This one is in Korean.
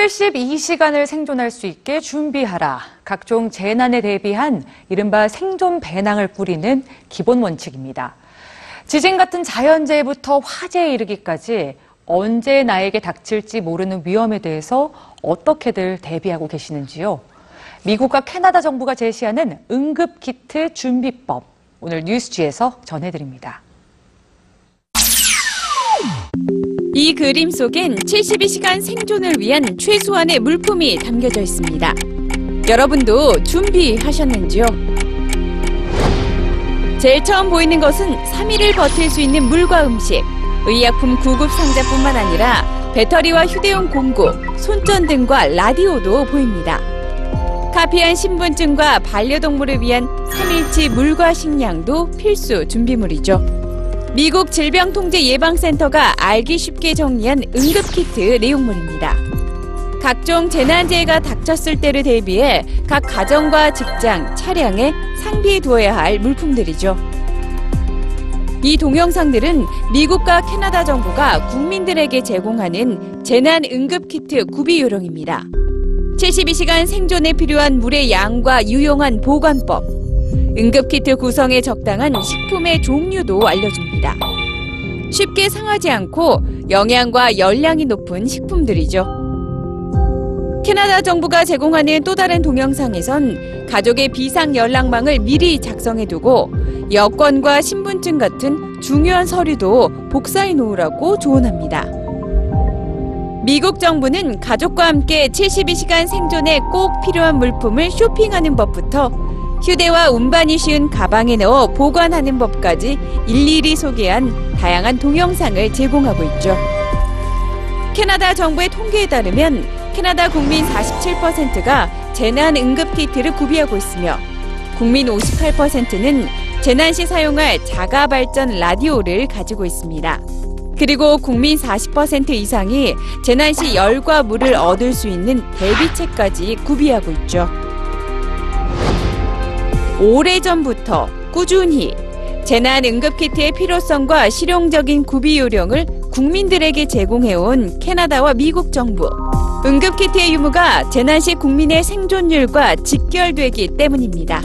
72시간을 생존할 수 있게 준비하라. 각종 재난에 대비한 이른바 생존 배낭을 꾸리는 기본 원칙입니다. 지진 같은 자연재해부터 화재에 이르기까지 언제 나에게 닥칠지 모르는 위험에 대해서 어떻게들 대비하고 계시는지요? 미국과 캐나다 정부가 제시하는 응급키트 준비법. 오늘 뉴스지에서 전해드립니다. 이 그림 속엔 72시간 생존을 위한 최소한의 물품이 담겨져 있습니다. 여러분도 준비하셨는지요? 제일 처음 보이는 것은 3일을 버틸 수 있는 물과 음식, 의약품 구급 상자뿐만 아니라 배터리와 휴대용 공구, 손전 등과 라디오도 보입니다. 카피한 신분증과 반려동물을 위한 3일치 물과 식량도 필수 준비물이죠. 미국 질병통제예방센터가 알기 쉽게 정리한 응급키트 내용물입니다. 각종 재난재해가 닥쳤을 때를 대비해 각 가정과 직장, 차량에 상비해 두어야 할 물품들이죠. 이 동영상들은 미국과 캐나다 정부가 국민들에게 제공하는 재난 응급키트 구비 요령입니다. 72시간 생존에 필요한 물의 양과 유용한 보관법, 응급키트 구성에 적당한 식품의 종류도 알려줍니다. 쉽게 상하지 않고 영양과 열량이 높은 식품들이죠. 캐나다 정부가 제공하는 또 다른 동영상에선 가족의 비상 연락망을 미리 작성해두고 여권과 신분증 같은 중요한 서류도 복사해 놓으라고 조언합니다. 미국 정부는 가족과 함께 72시간 생존에 꼭 필요한 물품을 쇼핑하는 법부터 휴대와 운반이 쉬운 가방에 넣어 보관하는 법까지 일일이 소개한 다양한 동영상을 제공하고 있죠. 캐나다 정부의 통계에 따르면 캐나다 국민 47%가 재난 응급 키트를 구비하고 있으며 국민 58%는 재난 시 사용할 자가 발전 라디오를 가지고 있습니다. 그리고 국민 40% 이상이 재난 시 열과 물을 얻을 수 있는 대비책까지 구비하고 있죠. 오래전부터 꾸준히 재난 응급키트의 필요성과 실용적인 구비 요령을 국민들에게 제공해온 캐나다와 미국 정부. 응급키트의 유무가 재난 시 국민의 생존율과 직결되기 때문입니다.